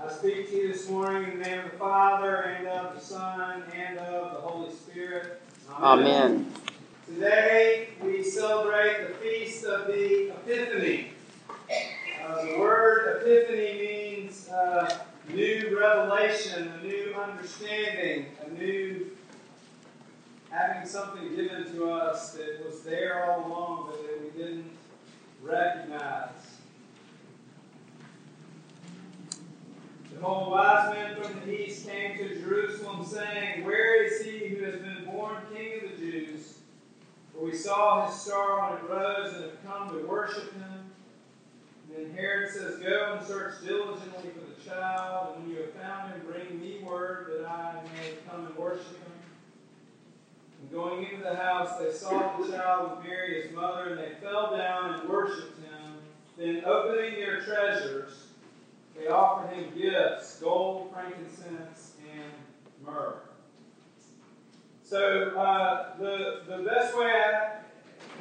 I speak to you this morning in the name of the Father, and of the Son, and of the Holy Spirit. Amen. Today we celebrate the feast of the Epiphany. Uh, the word Epiphany means uh, new revelation, a new understanding, a new having something given to us that was there all along, but that we didn't recognize. Behold, wise men from the east came to Jerusalem, saying, Where is he who has been born King of the Jews? For we saw his star when it rose and have come to worship him. And then Herod says, Go and search diligently for the child, and when you have found him, bring me word that I may come and worship him. And going into the house, they saw the child with Mary, his mother, and they fell down and worshipped him. Then, opening their treasures, they offered him gifts gold, frankincense, and myrrh. So, uh, the, the best way I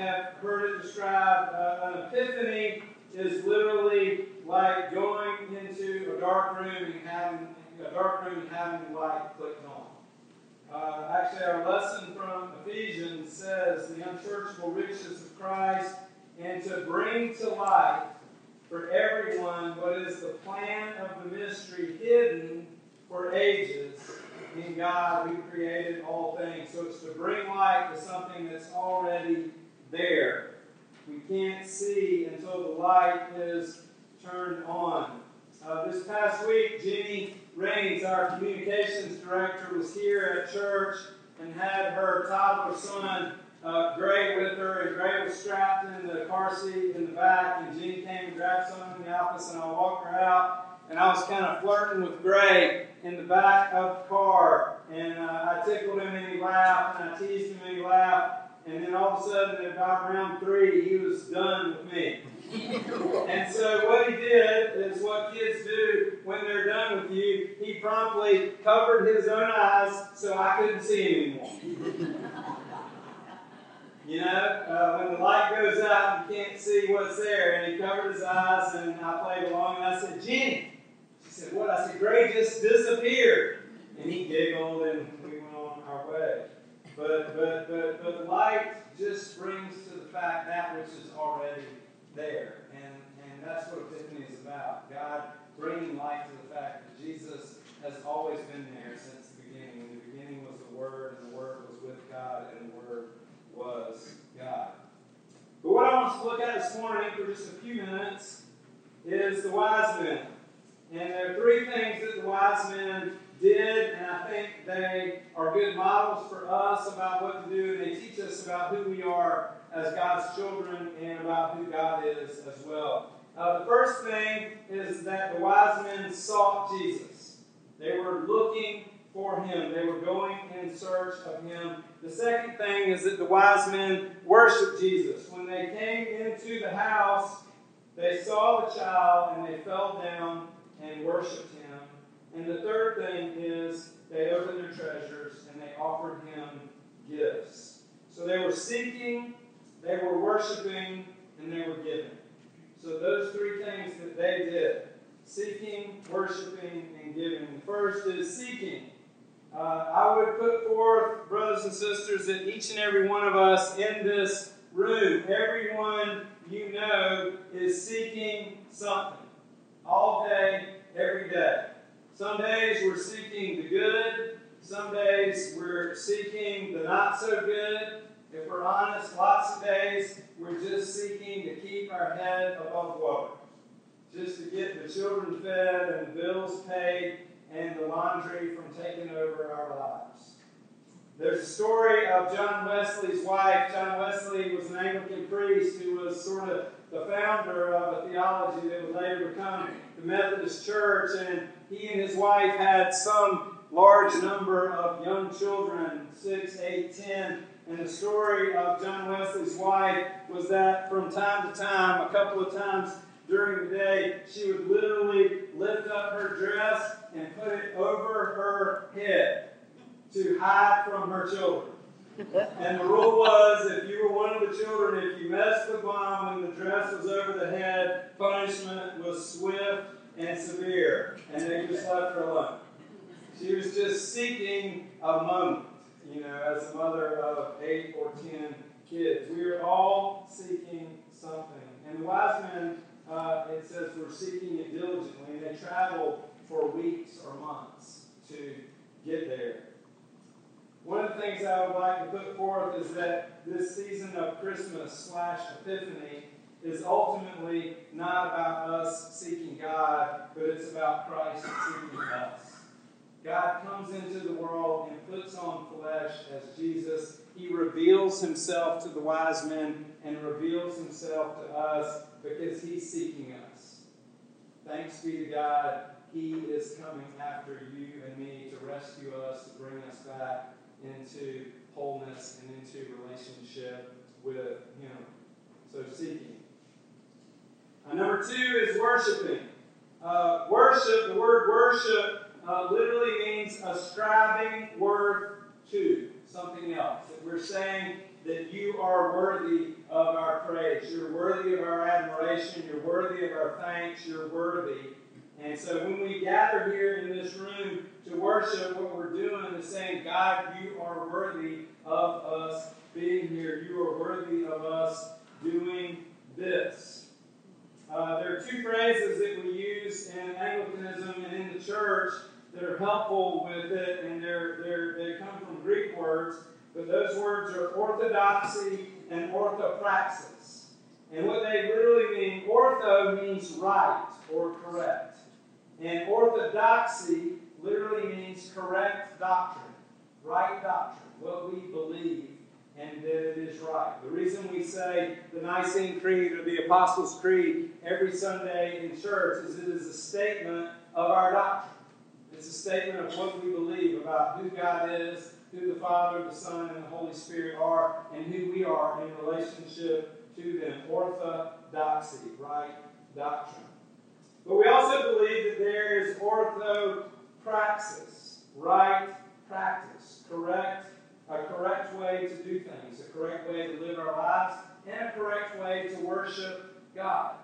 have heard it described, uh, an epiphany is literally like going into a dark room and having a dark room and having the light clicked on. Uh, actually, our lesson from Ephesians says the unsearchable riches of Christ and to bring to light for everyone what is the plan of the mystery hidden for ages in God who created all things. So it's to bring light to something that's already there. We can't see until the light is turned on. Uh, this past week, Jenny Rains, our communications director, was here at church and had her toddler son, uh, Gray, with her. And Gray was strapped in the car seat in the back, and Jenny came and grabbed someone in the office, and I walked her out. And I was kind of flirting with Gray in the back of the car. And uh, I tickled him, and he laughed, and I teased him, and he laughed. And then all of a sudden, at about round three, he was done with me. and so what he did is what kids do when they're done with you. He promptly covered his own eyes so I couldn't see him anymore. you know, uh, when the light goes out, you can't see what's there. And he covered his eyes, and I played along, and I said, Jenny. She said, What? I said, Gray just disappeared. And he giggled, and we went on our way. But, but, but, but light just brings to the fact that which is already there. And, and that's what Epiphany is about. God bringing light to the fact that Jesus has always been there since the beginning. In the beginning was the Word, and the Word was with God, and the Word was God. To look at this morning for just a few minutes is the wise men. And there are three things that the wise men did, and I think they are good models for us about what to do, they teach us about who we are as God's children and about who God is as well. Uh, the first thing is that the wise men sought Jesus. They were looking for him. They were going in search of him. The second thing is that the wise men worshiped Jesus. When they came into the house, they saw the child and they fell down and worshiped him. And the third thing is they opened their treasures and they offered him gifts. So they were seeking, they were worshiping, and they were giving. So those three things that they did seeking, worshiping, and giving. The first is seeking. Uh, I would put forth, brothers and sisters, that each and every one of us in this room, everyone you know, is seeking something all day, every day. Some days we're seeking the good, some days we're seeking the not so good. If we're honest, lots of days we're just seeking to keep our head above water, just to get the children fed and the bills paid and the laundry from taking over our lives. There's a story of John Wesley's wife. John Wesley was an Anglican priest who was sort of the founder of a theology that would later become the Methodist Church, and he and his wife had some large number of young children six, eight, ten. And the story of John Wesley's wife was that from time to time, a couple of times during the day, she would literally lift up her dress and put it over her head to hide from her children. And the rule was if you were one of the children, if you messed with mom when the dress was over the head, punishment was swift and severe. And they just left her alone. She was just seeking a moment, you know, as a mother of eight or ten kids. We are all seeking something. And the wise men, uh, it says, were seeking it diligently, they for weeks or months to get there. One of the things I would like to put forth is that this season of Christmas slash Epiphany is ultimately not about us seeking God, but it's about Christ seeking us. God comes into the world and puts on flesh as Jesus. He reveals himself to the wise men and reveals himself to us because he's seeking us. Thanks be to God, he is coming after you and me to rescue us, to bring us back into wholeness and into relationship with him. So seeking. Uh, number two is worshiping. Uh, worship, the word worship uh, literally means ascribing worth to something else. That we're saying that you are worthy of our praise. You're worthy of our admiration. You're worthy of our thanks. You're worthy. And so when we gather here in this room to worship, what we're doing is saying, God, you are worthy of us being here. You are worthy of us doing this. Uh, there are two phrases that we use in Anglicanism and in the church that are helpful with it, and they're, they're, they come from Greek words, but those words are orthodoxy and orthopraxis. And what they literally mean, ortho means right or correct, and orthodoxy literally means correct doctrine, right doctrine, what we believe and that it is right. The reason we say the Nicene Creed or the Apostles' Creed every Sunday in church is it is a statement of our doctrine. It's a statement of what we believe about who God is, who the Father, the Son, and the Holy Spirit are, and who we are in relationship to them. Orthodoxy, right doctrine. But we also believe that there is orthopraxis, right practice, correct a correct way to do things, a correct way to live our lives, and a correct way to worship God.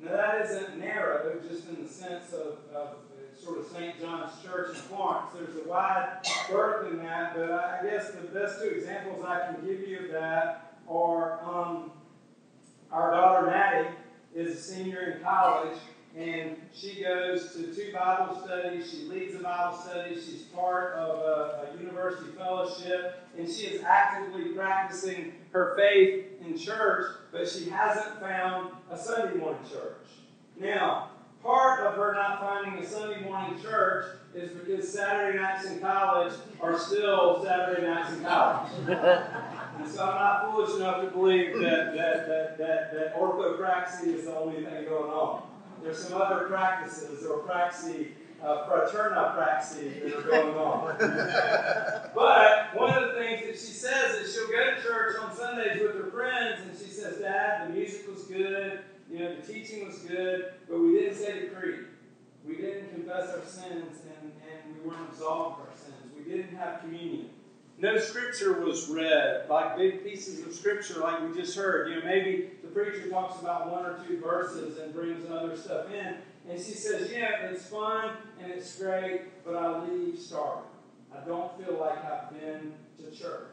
Now, that isn't narrow just in the sense of, of sort of St. John's Church in Florence. There's a wide berth in that, but I guess the best two examples I can give you of that are um, our daughter Maddie is a senior in college, and she goes to two Bible studies. She leads a Bible study. She's part of a, a, university fellowship, and she is actively practicing her faith in church, but she hasn't found a Sunday morning church. Now, part of her not finding a Sunday morning church is because Saturday nights in college are still Saturday nights in college. and so I'm not foolish enough to believe that, that, that, that, that orthopraxy is the only thing going on. There's some other practices or praxi, uh, fraterna praxi that are going on. but one of the things that she says is she'll go to church on Sundays with her friends and she says, Dad, the music was good, you know, the teaching was good, but we didn't say the creed. We didn't confess our sins and, and we weren't absolved of our sins. We didn't have communion no scripture was read, like big pieces of scripture, like we just heard. You know, maybe the preacher talks about one or two verses and brings other stuff in. And she says, Yeah, it's fun and it's great, but I leave starving. I don't feel like I've been to church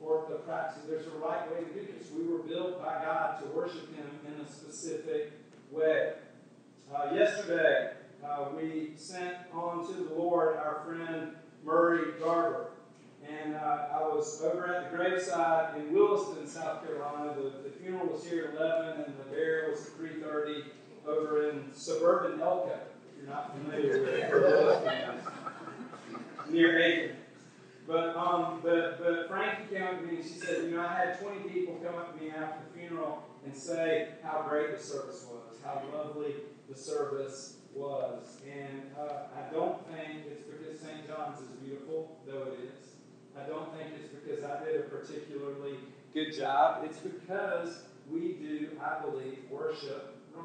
or the practice. There's a right way to do this. We were built by God to worship Him in a specific way. Uh, yesterday, uh, we sent on to the Lord our friend Murray Garber. And uh, I was over at the graveside in Williston, South Carolina. The, the funeral was here at 11, and the burial was at 3.30 over in suburban Elko, if you're not familiar with it, near Aiken. But, um, but, but Frankie came up to me and she said, you know, I had 20 people come up to me after the funeral and say how great the service was, how lovely the service was. And uh, I don't think it's because St. John's is beautiful, though it is. I don't think it's because I did a particularly good job. It's because we do, I believe, worship right,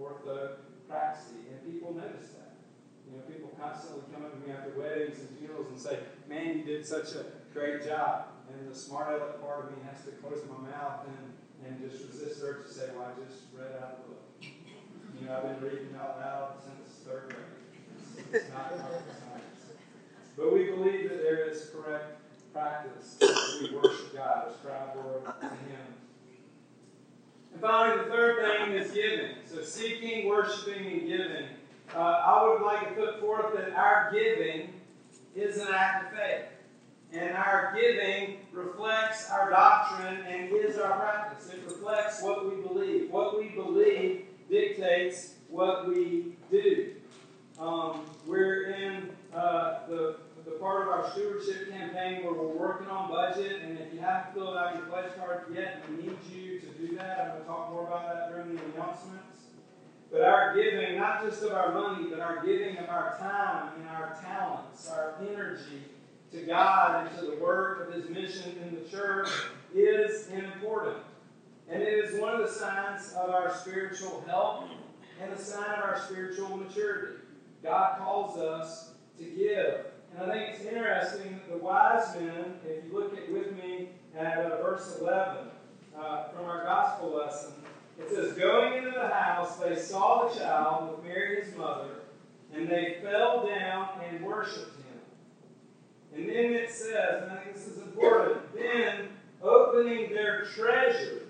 orthopraxy, and people notice that. You know, people constantly come up to me after weddings and funerals and say, "Man, you did such a great job." And the smart aleck part of me has to close my mouth and, and just resist urge to say, "Well, I just read out the book." You know, I've been reading out loud since third grade. It's, it's not rocket science. But we believe that there is correct practice that we worship God, ascribe glory to Him. And finally, the third thing is giving. So seeking, worshiping, and giving. Uh, I would like to put forth that our giving is an act of faith. And our giving reflects our doctrine and is our practice. It reflects what we believe. What we believe dictates what we do. Um, we're in uh, the, the part of our stewardship campaign where we're working on budget, and if you haven't filled out your pledge card yet, we need you to do that. I'm going to talk more about that during the announcements. But our giving, not just of our money, but our giving of our time and our talents, our energy to God and to the work of His mission in the church is important. And it is one of the signs of our spiritual health and a sign of our spiritual maturity. God calls us to give. And I think it's interesting that the wise men, if you look at with me at uh, verse 11 uh, from our gospel lesson, it says, Going into the house, they saw the child with Mary his mother, and they fell down and worshipped him. And then it says, and I think this is important, then opening their treasures,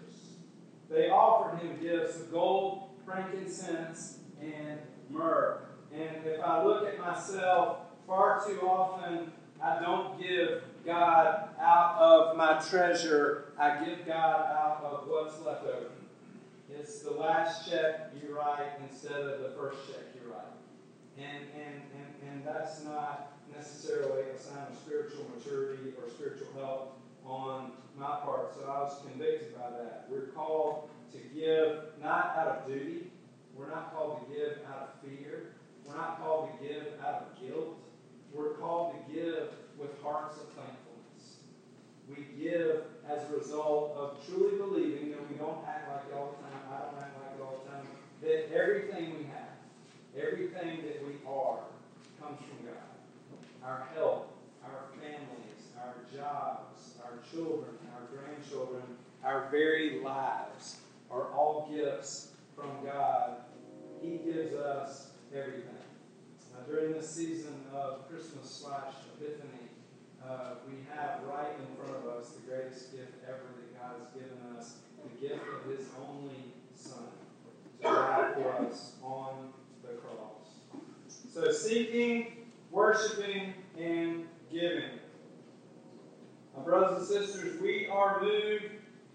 they offered him gifts of gold, frankincense, and myrrh. And if I look at myself, far too often I don't give God out of my treasure, I give God out of what's left over. It's the last check you write instead of the first check you write. And, and, and, and that's not necessarily a sign of spiritual maturity or spiritual health on my part. So I was convicted by that. We're called to give not out of duty. We're not called to give out of fear. We're not called to give out of guilt. We're called to give with hearts of thankfulness. We give as a result of truly believing that we don't act like it all the time. I don't act like it all the time. That everything we have, everything that we are, comes from God. Our health, our families, our jobs, children, our grandchildren, our very lives are all gifts from God. He gives us everything. During this season of Christmas slash Epiphany, uh, we have right in front of us the greatest gift ever that God has given us the gift of His only Son to die for us on the cross. So, seeking, worshiping, and giving. My brothers and sisters, we are moved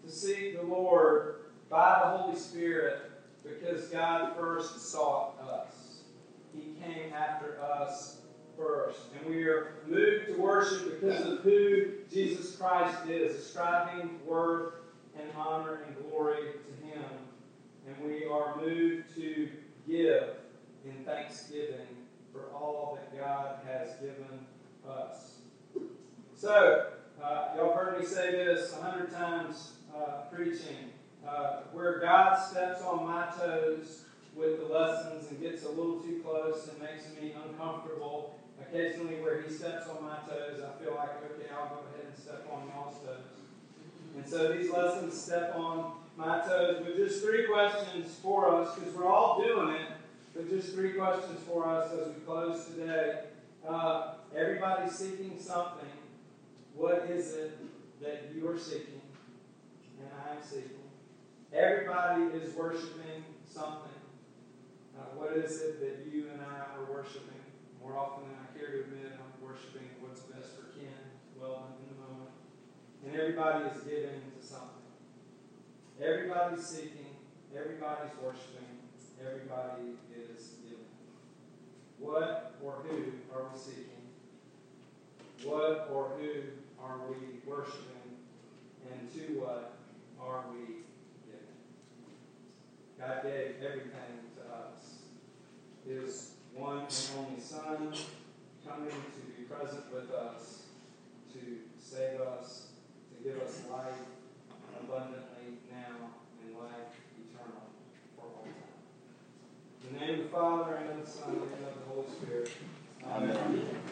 to seek the Lord by the Holy Spirit because God first sought us. He came after us first. And we are moved to worship because of who Jesus Christ is, ascribing worth and honor and glory to Him. And we are moved to give in thanksgiving for all that God has given us. So, uh, y'all heard me say this a hundred times uh, preaching. Uh, where God steps on my toes with the lessons and gets a little too close and makes me uncomfortable. Occasionally, where He steps on my toes, I feel like, okay, I'll go ahead and step on y'all's toes. And so these lessons step on my toes. But just three questions for us, because we're all doing it. But just three questions for us as we close today. Uh, everybody's seeking something. What is it that you are seeking and I am seeking? Everybody is worshiping something. Uh, what is it that you and I are worshiping? More often than I care to admit, I'm worshiping what's best for Ken, well in the moment. And everybody is giving to something. Everybody's seeking, everybody's worshiping, everybody is giving. What or who are we seeking? What or who are we worshiping? And to what are we giving? God gave everything to us. His one and only Son coming to be present with us, to save us, to give us life abundantly now and life eternal for all time. In the name of the Father, and of the Son, and of the Holy Spirit. Amen. Amen.